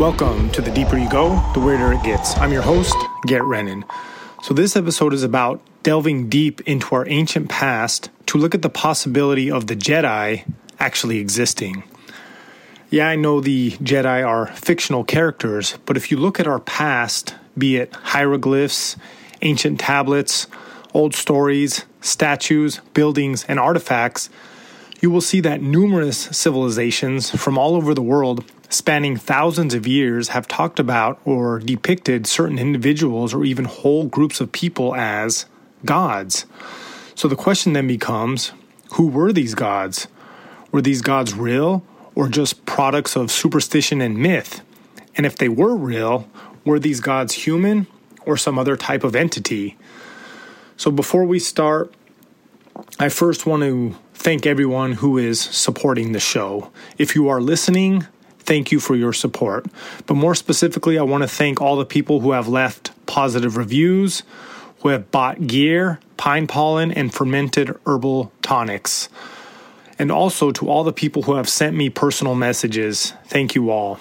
Welcome to The Deeper You Go, The Weirder It Gets. I'm your host, Garett Renon. So, this episode is about delving deep into our ancient past to look at the possibility of the Jedi actually existing. Yeah, I know the Jedi are fictional characters, but if you look at our past, be it hieroglyphs, ancient tablets, old stories, statues, buildings, and artifacts, you will see that numerous civilizations from all over the world, spanning thousands of years, have talked about or depicted certain individuals or even whole groups of people as gods. So the question then becomes who were these gods? Were these gods real or just products of superstition and myth? And if they were real, were these gods human or some other type of entity? So before we start, I first want to thank everyone who is supporting the show. If you are listening, thank you for your support. But more specifically, I want to thank all the people who have left positive reviews, who have bought gear, pine pollen, and fermented herbal tonics and also to all the people who have sent me personal messages. Thank you all.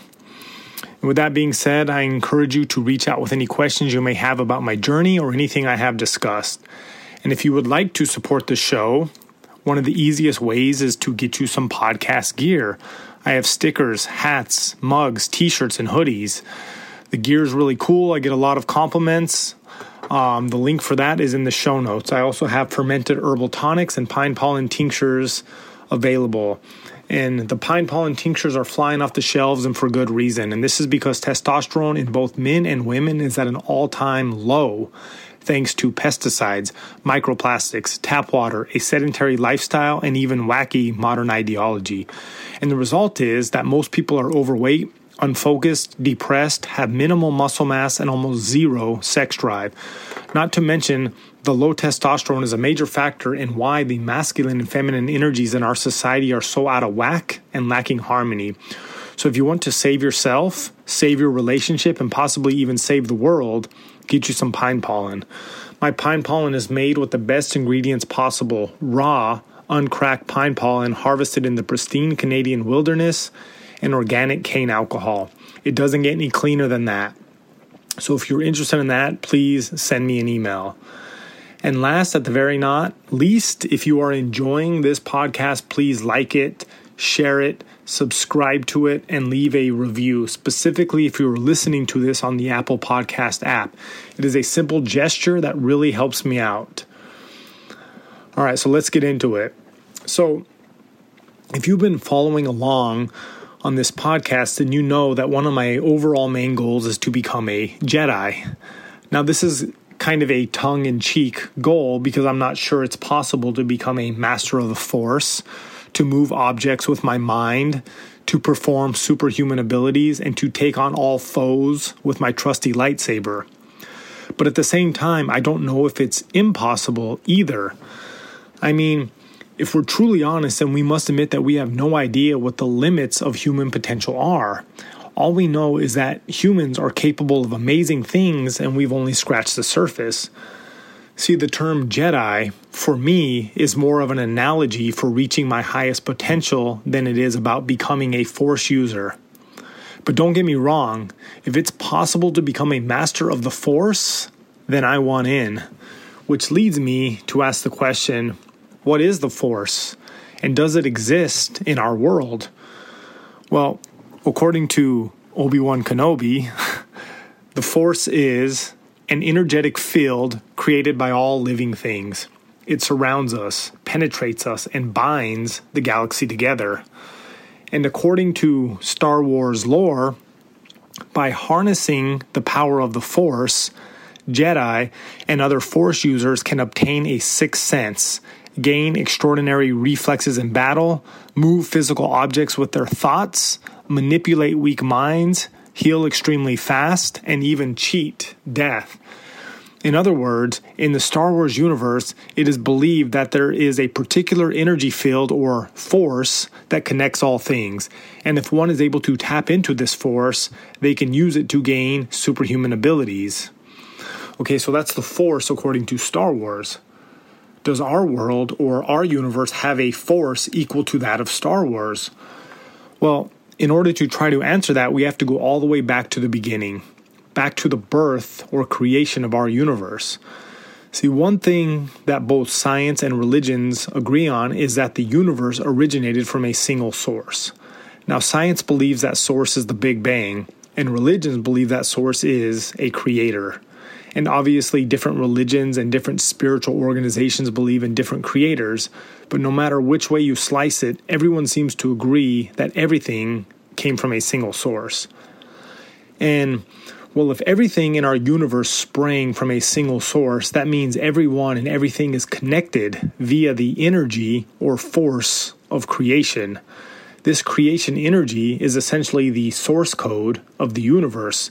And with that being said, I encourage you to reach out with any questions you may have about my journey or anything I have discussed. And if you would like to support the show, one of the easiest ways is to get you some podcast gear. I have stickers, hats, mugs, t shirts, and hoodies. The gear is really cool. I get a lot of compliments. Um, the link for that is in the show notes. I also have fermented herbal tonics and pine pollen tinctures available. And the pine pollen tinctures are flying off the shelves and for good reason. And this is because testosterone in both men and women is at an all time low thanks to pesticides, microplastics, tap water, a sedentary lifestyle, and even wacky modern ideology. And the result is that most people are overweight, unfocused, depressed, have minimal muscle mass, and almost zero sex drive. Not to mention, the low testosterone is a major factor in why the masculine and feminine energies in our society are so out of whack and lacking harmony. So, if you want to save yourself, save your relationship, and possibly even save the world, get you some pine pollen. My pine pollen is made with the best ingredients possible raw, uncracked pine pollen harvested in the pristine Canadian wilderness and organic cane alcohol. It doesn't get any cleaner than that. So, if you're interested in that, please send me an email. And last, at the very not least, if you are enjoying this podcast, please like it, share it, subscribe to it, and leave a review. Specifically, if you're listening to this on the Apple Podcast app, it is a simple gesture that really helps me out. All right, so let's get into it. So, if you've been following along on this podcast, then you know that one of my overall main goals is to become a Jedi. Now, this is kind of a tongue in cheek goal because I'm not sure it's possible to become a master of the force, to move objects with my mind, to perform superhuman abilities, and to take on all foes with my trusty lightsaber. But at the same time, I don't know if it's impossible either. I mean, if we're truly honest, then we must admit that we have no idea what the limits of human potential are. All we know is that humans are capable of amazing things and we've only scratched the surface. See, the term Jedi, for me, is more of an analogy for reaching my highest potential than it is about becoming a Force user. But don't get me wrong, if it's possible to become a master of the Force, then I want in. Which leads me to ask the question what is the Force? And does it exist in our world? Well, according to Obi Wan Kenobi, the Force is an energetic field created by all living things. It surrounds us, penetrates us, and binds the galaxy together. And according to Star Wars lore, by harnessing the power of the Force, Jedi and other Force users can obtain a sixth sense, gain extraordinary reflexes in battle, move physical objects with their thoughts, manipulate weak minds, heal extremely fast, and even cheat death. In other words, in the Star Wars universe, it is believed that there is a particular energy field or force that connects all things. And if one is able to tap into this force, they can use it to gain superhuman abilities. Okay, so that's the force according to Star Wars. Does our world or our universe have a force equal to that of Star Wars? Well, in order to try to answer that, we have to go all the way back to the beginning, back to the birth or creation of our universe. See, one thing that both science and religions agree on is that the universe originated from a single source. Now, science believes that source is the Big Bang, and religions believe that source is a creator. And obviously, different religions and different spiritual organizations believe in different creators, but no matter which way you slice it, everyone seems to agree that everything came from a single source. And well, if everything in our universe sprang from a single source, that means everyone and everything is connected via the energy or force of creation. This creation energy is essentially the source code of the universe.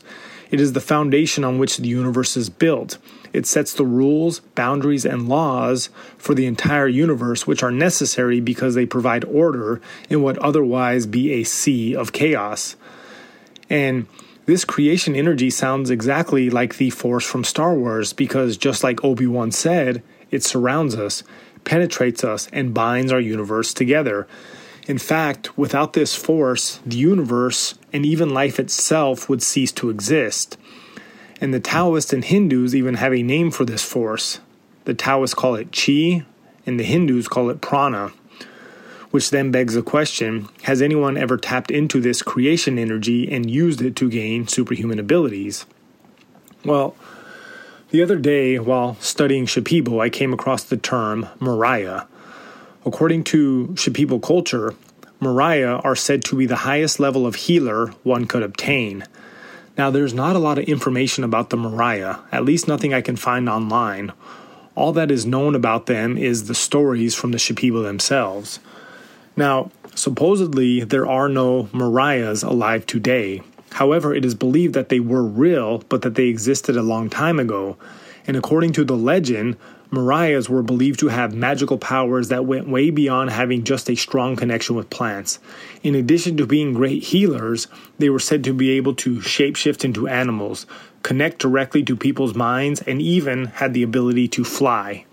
It is the foundation on which the universe is built. It sets the rules, boundaries, and laws for the entire universe, which are necessary because they provide order in what otherwise be a sea of chaos. And this creation energy sounds exactly like the Force from Star Wars because, just like Obi Wan said, it surrounds us, penetrates us, and binds our universe together. In fact, without this force, the universe and even life itself would cease to exist. And the Taoists and Hindus even have a name for this force. The Taoists call it chi, and the Hindus call it prana. Which then begs the question Has anyone ever tapped into this creation energy and used it to gain superhuman abilities? Well, the other day, while studying Shipibo, I came across the term Meraya. According to Shipibo culture, Meraya are said to be the highest level of healer one could obtain. Now, there's not a lot of information about the Meraya, at least nothing I can find online. All that is known about them is the stories from the Shipibo themselves. Now, supposedly, there are no Merayas alive today. However, it is believed that they were real, but that they existed a long time ago. And according to the legend, Merayas were believed to have magical powers that went way beyond having just a strong connection with plants. In addition to being great healers, they were said to be able to shapeshift into animals, connect directly to people's minds, and even had the ability to fly.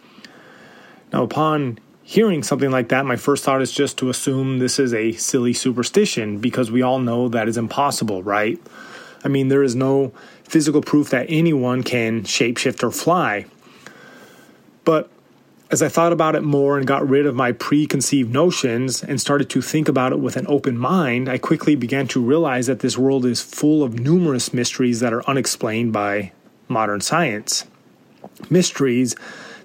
Now, upon hearing something like that, my first thought is just to assume this is a silly superstition because we all know that is impossible, right? I mean, there is no physical proof that anyone can shapeshift or fly. But as I thought about it more and got rid of my preconceived notions and started to think about it with an open mind, I quickly began to realize that this world is full of numerous mysteries that are unexplained by modern science. Mysteries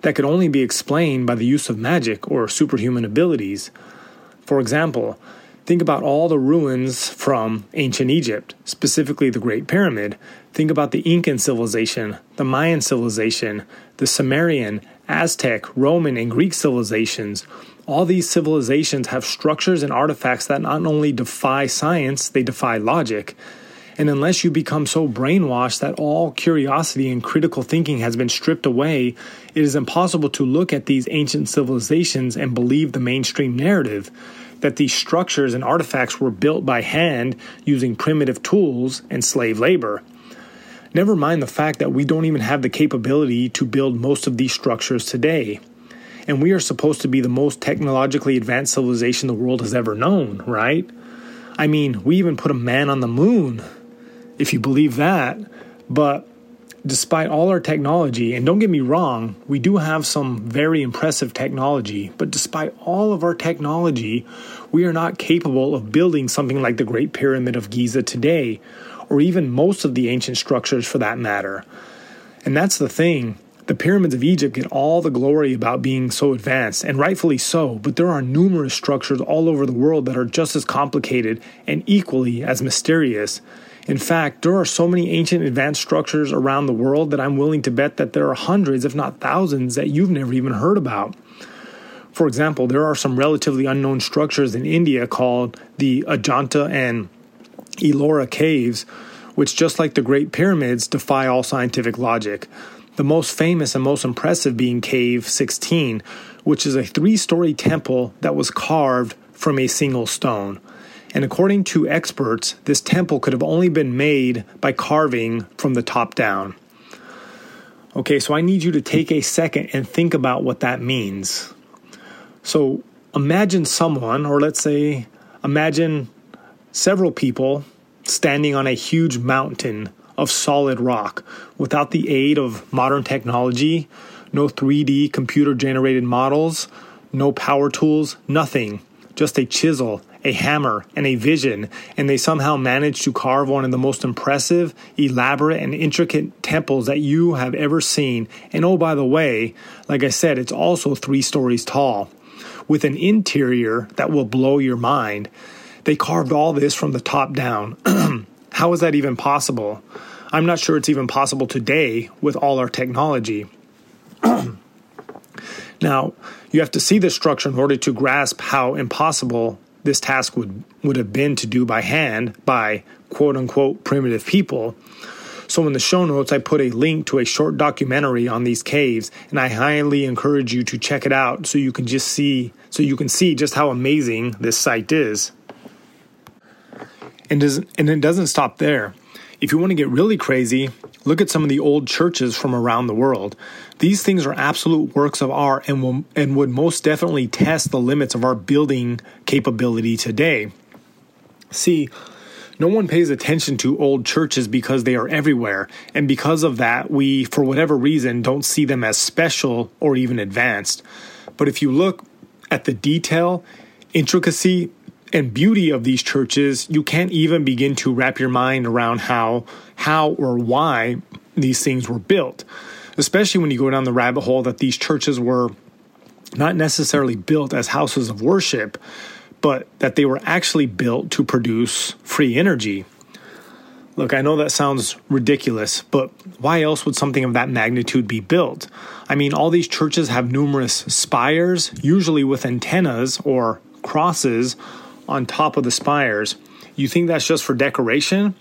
that could only be explained by the use of magic or superhuman abilities. For example, think about all the ruins from ancient Egypt, specifically the Great Pyramid. Think about the Incan civilization, the Mayan civilization, the Sumerian, Aztec, Roman, and Greek civilizations. All these civilizations have structures and artifacts that not only defy science, they defy logic. And unless you become so brainwashed that all curiosity and critical thinking has been stripped away, it is impossible to look at these ancient civilizations and believe the mainstream narrative that these structures and artifacts were built by hand using primitive tools and slave labor. Never mind the fact that we don't even have the capability to build most of these structures today. And we are supposed to be the most technologically advanced civilization the world has ever known, right? I mean, we even put a man on the moon if you believe that. But despite all our technology, and don't get me wrong, we do have some very impressive technology, but despite all of our technology, we are not capable of building something like the Great Pyramid of Giza today, or even most of the ancient structures for that matter. And that's the thing. The pyramids of Egypt get all the glory about being so advanced, and rightfully so, but there are numerous structures all over the world that are just as complicated and equally as mysterious. In fact, there are so many ancient advanced structures around the world that I'm willing to bet that there are hundreds, if not thousands, that you've never even heard about. For example, there are some relatively unknown structures in India called the Ajanta and Ellora caves, which, just like the Great Pyramids, defy all scientific logic. The most famous and most impressive being Cave 16, which is a three story temple that was carved from a single stone. And according to experts, this temple could have only been made by carving from the top down. Okay, so I need you to take a second and think about what that means. So imagine someone, or let's say, imagine several people standing on a huge mountain of solid rock without the aid of modern technology, no 3D computer generated models, no power tools, nothing. Just a chisel, a hammer, and a vision, and they somehow managed to carve one of the most impressive, elaborate, and intricate temples that you have ever seen. And oh, by the way, like I said, it's also three stories tall, with an interior that will blow your mind. They carved all this from the top down. How is that even possible? I'm not sure it's even possible today with all our technology. now, you have to see this structure in order to grasp how impossible this task would, would have been to do by hand by quote unquote primitive people. So, in the show notes, I put a link to a short documentary on these caves, and I highly encourage you to check it out so you can just see so you can see just how amazing this site is. And, does, and it doesn't stop there. If you want to get really crazy, look at some of the old churches from around the world. These things are absolute works of art and will, and would most definitely test the limits of our building capability today. See, no one pays attention to old churches because they are everywhere, and because of that, we, for whatever reason, don't see them as special or even advanced. But if you look at the detail, intricacy, and beauty of these churches, you can't even begin to wrap your mind around how how or why these things were built. Especially when you go down the rabbit hole that these churches were not necessarily built as houses of worship, but that they were actually built to produce free energy. Look, I know that sounds ridiculous, but why else would something of that magnitude be built? I mean, all these churches have numerous spires, usually with antennas or crosses on top of the spires. You think that's just for decoration?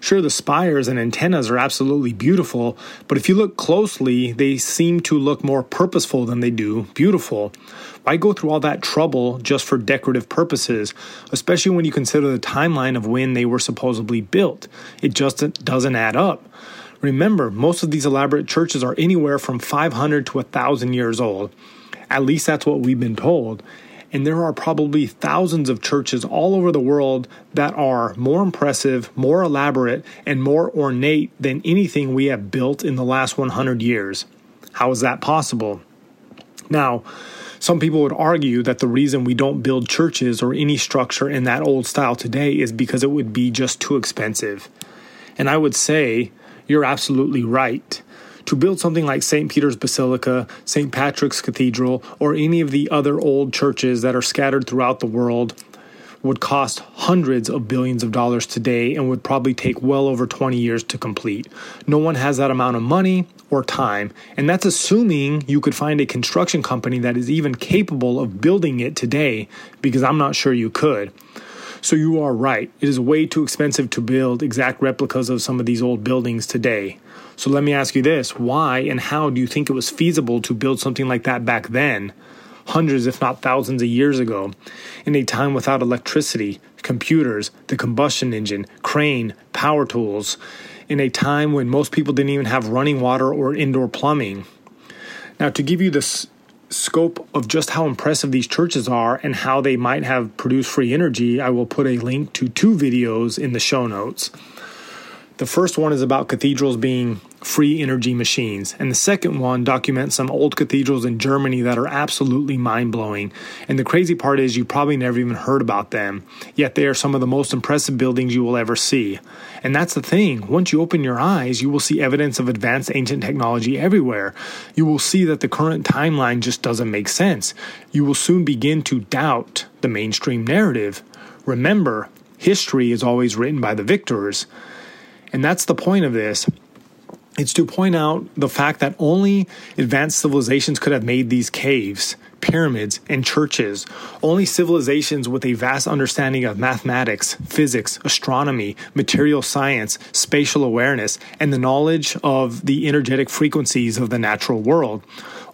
Sure, the spires and antennas are absolutely beautiful, but if you look closely, they seem to look more purposeful than they do beautiful. Why go through all that trouble just for decorative purposes, especially when you consider the timeline of when they were supposedly built? It just doesn't add up. Remember, most of these elaborate churches are anywhere from 500 to 1,000 years old. At least that's what we've been told. And there are probably thousands of churches all over the world that are more impressive, more elaborate, and more ornate than anything we have built in the last 100 years. How is that possible? Now, some people would argue that the reason we don't build churches or any structure in that old style today is because it would be just too expensive. And I would say you're absolutely right. To build something like St. Peter's Basilica, St. Patrick's Cathedral, or any of the other old churches that are scattered throughout the world would cost hundreds of billions of dollars today and would probably take well over 20 years to complete. No one has that amount of money or time, and that's assuming you could find a construction company that is even capable of building it today, because I'm not sure you could. So you are right. It is way too expensive to build exact replicas of some of these old buildings today. So let me ask you this why and how do you think it was feasible to build something like that back then, hundreds, if not thousands of years ago, in a time without electricity, computers, the combustion engine, crane, power tools, in a time when most people didn't even have running water or indoor plumbing? Now, to give you the scope of just how impressive these churches are and how they might have produced free energy, I will put a link to two videos in the show notes. The first one is about cathedrals being free energy machines. And the second one documents some old cathedrals in Germany that are absolutely mind blowing. And the crazy part is, you probably never even heard about them, yet they are some of the most impressive buildings you will ever see. And that's the thing. Once you open your eyes, you will see evidence of advanced ancient technology everywhere. You will see that the current timeline just doesn't make sense. You will soon begin to doubt the mainstream narrative. Remember, history is always written by the victors. And that's the point of this. It's to point out the fact that only advanced civilizations could have made these caves, pyramids, and churches. Only civilizations with a vast understanding of mathematics, physics, astronomy, material science, spatial awareness, and the knowledge of the energetic frequencies of the natural world.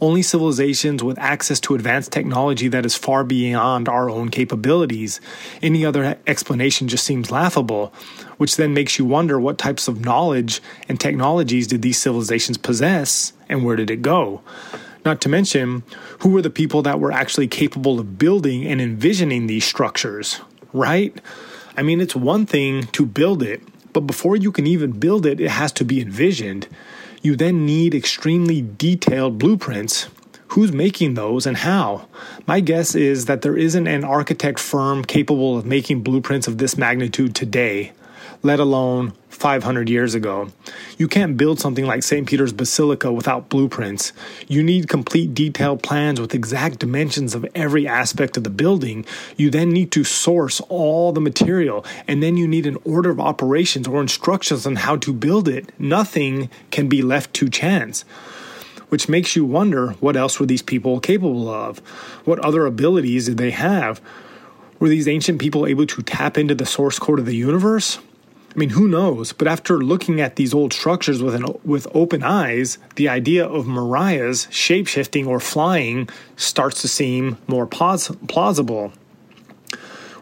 Only civilizations with access to advanced technology that is far beyond our own capabilities. Any other explanation just seems laughable, which then makes you wonder what types of knowledge and technologies did these civilizations possess and where did it go? Not to mention, who were the people that were actually capable of building and envisioning these structures, right? I mean, it's one thing to build it, but before you can even build it, it has to be envisioned. You then need extremely detailed blueprints. Who's making those and how? My guess is that there isn't an architect firm capable of making blueprints of this magnitude today, let alone 500 years ago. You can't build something like St. Peter's Basilica without blueprints. You need complete detailed plans with exact dimensions of every aspect of the building. You then need to source all the material, and then you need an order of operations or instructions on how to build it. Nothing can be left to chance. Which makes you wonder what else were these people capable of? What other abilities did they have? Were these ancient people able to tap into the source code of the universe? I mean, who knows? But after looking at these old structures with an, with open eyes, the idea of Meraya's shapeshifting or flying starts to seem more plausible.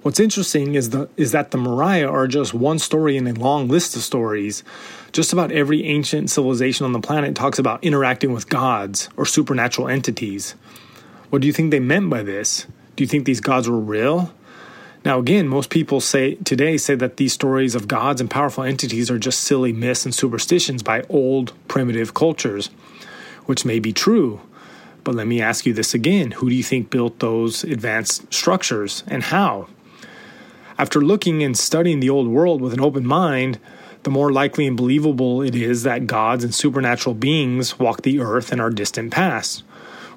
What's interesting is the is that the Meraya are just one story in a long list of stories. Just about every ancient civilization on the planet talks about interacting with gods or supernatural entities. What do you think they meant by this? Do you think these gods were real? Now, again, most people say today say that these stories of gods and powerful entities are just silly myths and superstitions by old primitive cultures, which may be true. But let me ask you this again who do you think built those advanced structures and how? After looking and studying the old world with an open mind, the more likely and believable it is that gods and supernatural beings walk the earth in our distant past.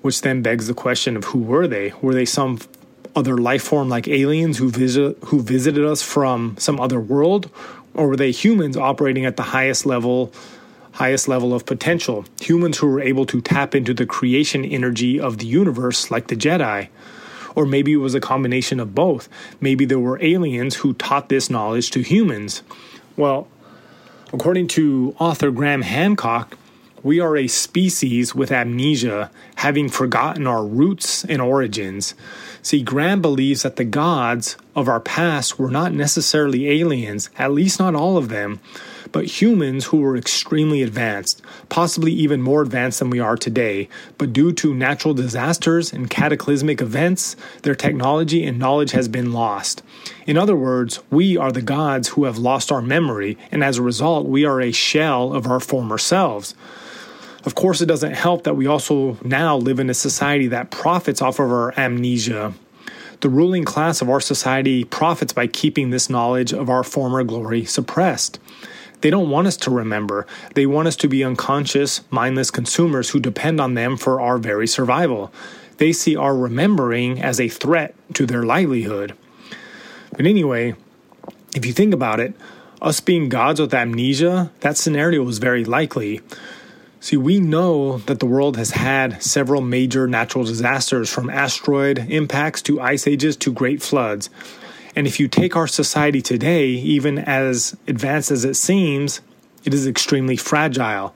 Which then begs the question of who were they? Were they some other life form like aliens who visit who visited us from some other world? Or were they humans operating at the highest level highest level of potential? Humans who were able to tap into the creation energy of the universe like the jedi? Or maybe it was a combination of both. Maybe there were aliens who taught this knowledge to humans. Well according to author graham hancock we are a species with amnesia, having forgotten our roots and origins. See, Graham believes that the gods of our past were not necessarily aliens, at least not all of them, but humans who were extremely advanced, possibly even more advanced than we are today. But due to natural disasters and cataclysmic events, their technology and knowledge has been lost. In other words, we are the gods who have lost our memory, and as a result, we are a shell of our former selves. Of course, it doesn't help that we also now live in a society that profits off of our amnesia. The ruling class of our society profits by keeping this knowledge of our former glory suppressed. They don't want us to remember. They want us to be unconscious, mindless consumers who depend on them for our very survival. They see our remembering as a threat to their livelihood. But anyway, if you think about it, us being gods with amnesia, that scenario is very likely. See, we know that the world has had several major natural disasters from asteroid impacts to ice ages to great floods. And if you take our society today, even as advanced as it seems, it is extremely fragile.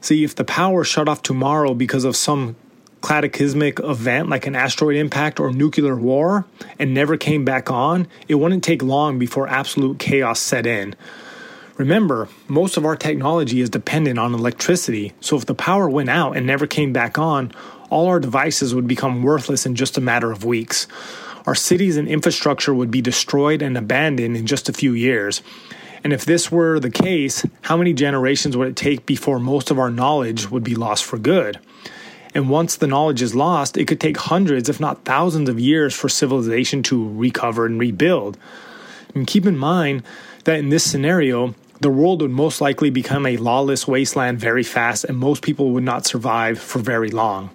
See, if the power shut off tomorrow because of some cataclysmic event like an asteroid impact or nuclear war and never came back on, it wouldn't take long before absolute chaos set in. Remember, most of our technology is dependent on electricity, so if the power went out and never came back on, all our devices would become worthless in just a matter of weeks. Our cities and infrastructure would be destroyed and abandoned in just a few years. And if this were the case, how many generations would it take before most of our knowledge would be lost for good? And once the knowledge is lost, it could take hundreds, if not thousands, of years for civilization to recover and rebuild. And keep in mind that in this scenario, the world would most likely become a lawless wasteland very fast, and most people would not survive for very long.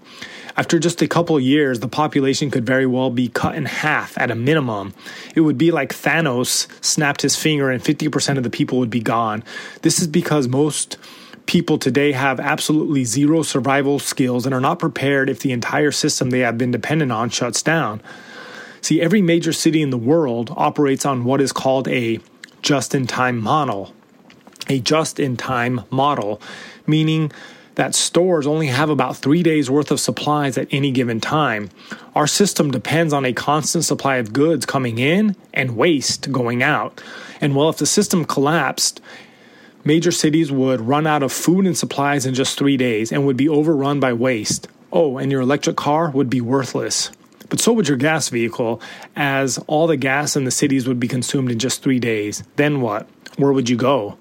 After just a couple years, the population could very well be cut in half at a minimum. It would be like Thanos snapped his finger and 50% of the people would be gone. This is because most people today have absolutely zero survival skills and are not prepared if the entire system they have been dependent on shuts down. See, every major city in the world operates on what is called a just in time model a just in time model, meaning that stores only have about three days worth of supplies at any given time. Our system depends on a constant supply of goods coming in and waste going out. And well, if the system collapsed, major cities would run out of food and supplies in just three days and would be overrun by waste. Oh, and your electric car would be worthless. But so would your gas vehicle, as all the gas in the cities would be consumed in just three days. Then what? Where would you go?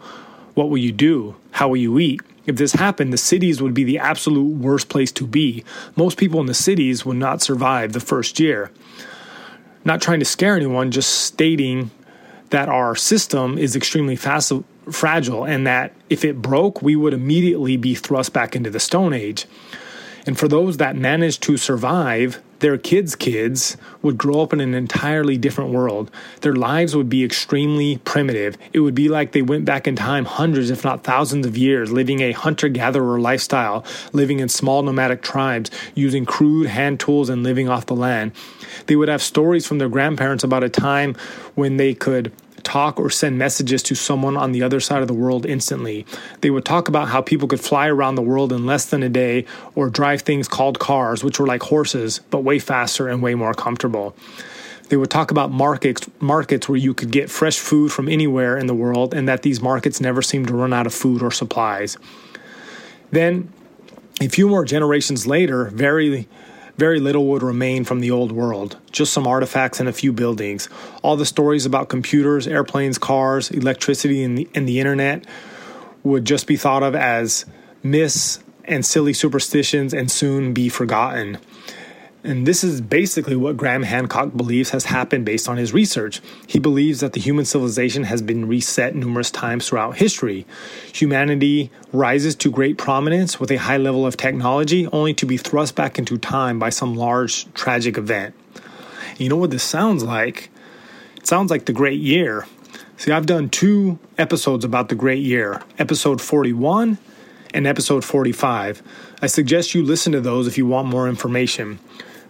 What will you do? How will you eat? If this happened, the cities would be the absolute worst place to be. Most people in the cities would not survive the first year. Not trying to scare anyone, just stating that our system is extremely fragile and that if it broke, we would immediately be thrust back into the Stone Age. And for those that managed to survive, their kids' kids would grow up in an entirely different world. Their lives would be extremely primitive. It would be like they went back in time hundreds, if not thousands of years, living a hunter gatherer lifestyle, living in small nomadic tribes, using crude hand tools and living off the land. They would have stories from their grandparents about a time when they could talk or send messages to someone on the other side of the world instantly. They would talk about how people could fly around the world in less than a day or drive things called cars, which were like horses, but way faster and way more comfortable. They would talk about markets markets where you could get fresh food from anywhere in the world and that these markets never seemed to run out of food or supplies. Then a few more generations later, very very little would remain from the old world, just some artifacts and a few buildings. All the stories about computers, airplanes, cars, electricity, and the, and the internet would just be thought of as myths and silly superstitions and soon be forgotten. And this is basically what Graham Hancock believes has happened based on his research. He believes that the human civilization has been reset numerous times throughout history. Humanity rises to great prominence with a high level of technology, only to be thrust back into time by some large tragic event. You know what this sounds like? It sounds like the Great Year. See, I've done two episodes about the Great Year episode 41 and episode 45. I suggest you listen to those if you want more information.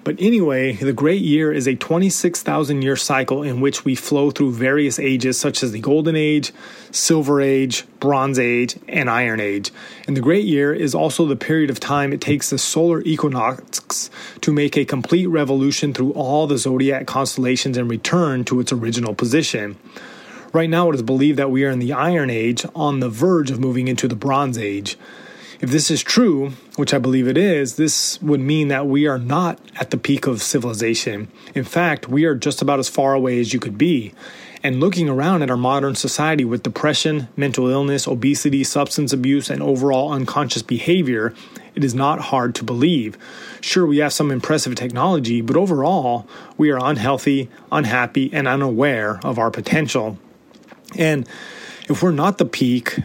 But anyway, the Great Year is a 26,000 year cycle in which we flow through various ages, such as the Golden Age, Silver Age, Bronze Age, and Iron Age. And the Great Year is also the period of time it takes the solar equinox to make a complete revolution through all the zodiac constellations and return to its original position. Right now, it is believed that we are in the Iron Age on the verge of moving into the Bronze Age. If this is true, which I believe it is, this would mean that we are not at the peak of civilization. In fact, we are just about as far away as you could be. And looking around at our modern society with depression, mental illness, obesity, substance abuse, and overall unconscious behavior, it is not hard to believe. Sure, we have some impressive technology, but overall, we are unhealthy, unhappy, and unaware of our potential. And if we're not the peak,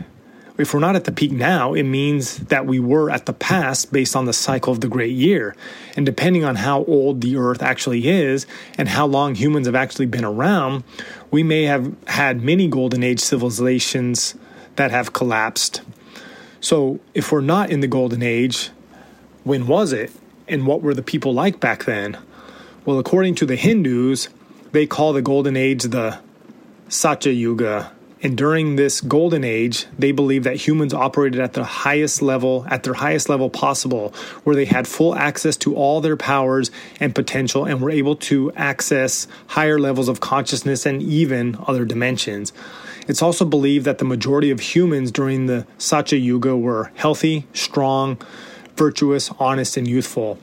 if we're not at the peak now, it means that we were at the past based on the cycle of the great year. And depending on how old the earth actually is and how long humans have actually been around, we may have had many golden age civilizations that have collapsed. So, if we're not in the golden age, when was it? And what were the people like back then? Well, according to the Hindus, they call the golden age the Satya Yuga and during this golden age, they believed that humans operated at the highest level, at their highest level possible, where they had full access to all their powers and potential and were able to access higher levels of consciousness and even other dimensions. It's also believed that the majority of humans during the Satya Yuga were healthy, strong, virtuous, honest, and youthful.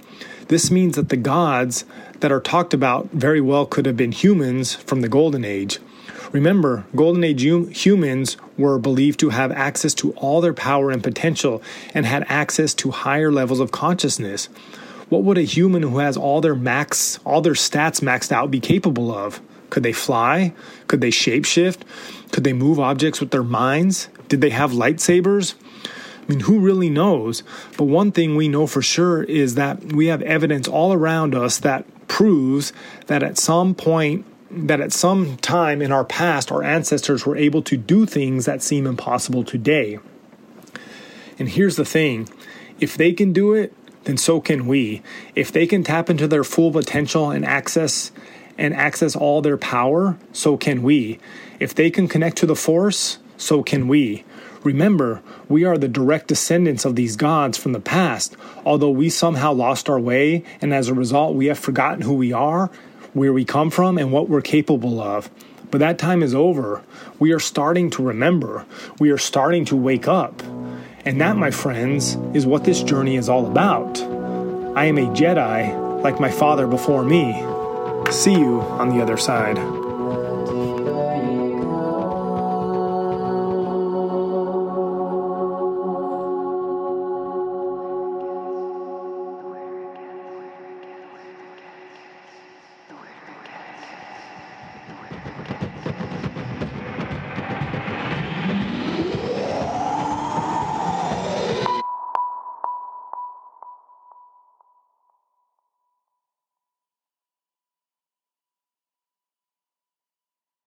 This means that the gods that are talked about very well could have been humans from the Golden Age. Remember, Golden Age humans were believed to have access to all their power and potential and had access to higher levels of consciousness. What would a human who has all their max, all their stats maxed out be capable of? Could they fly? Could they shapeshift? Could they move objects with their minds? Did they have lightsabers? I mean, who really knows? But one thing we know for sure is that we have evidence all around us that proves that at some point that at some time in our past, our ancestors were able to do things that seem impossible today. And here's the thing if they can do it, then so can we. If they can tap into their full potential and access and access all their power, so can we. If they can connect to the force, so can we. Remember, we are the direct descendants of these gods from the past. Although we somehow lost our way, and as a result, we have forgotten who we are, where we come from and what we're capable of. But that time is over. We are starting to remember. We are starting to wake up. And that, my friends, is what this journey is all about. I am a Jedi like my father before me. See you on the other side.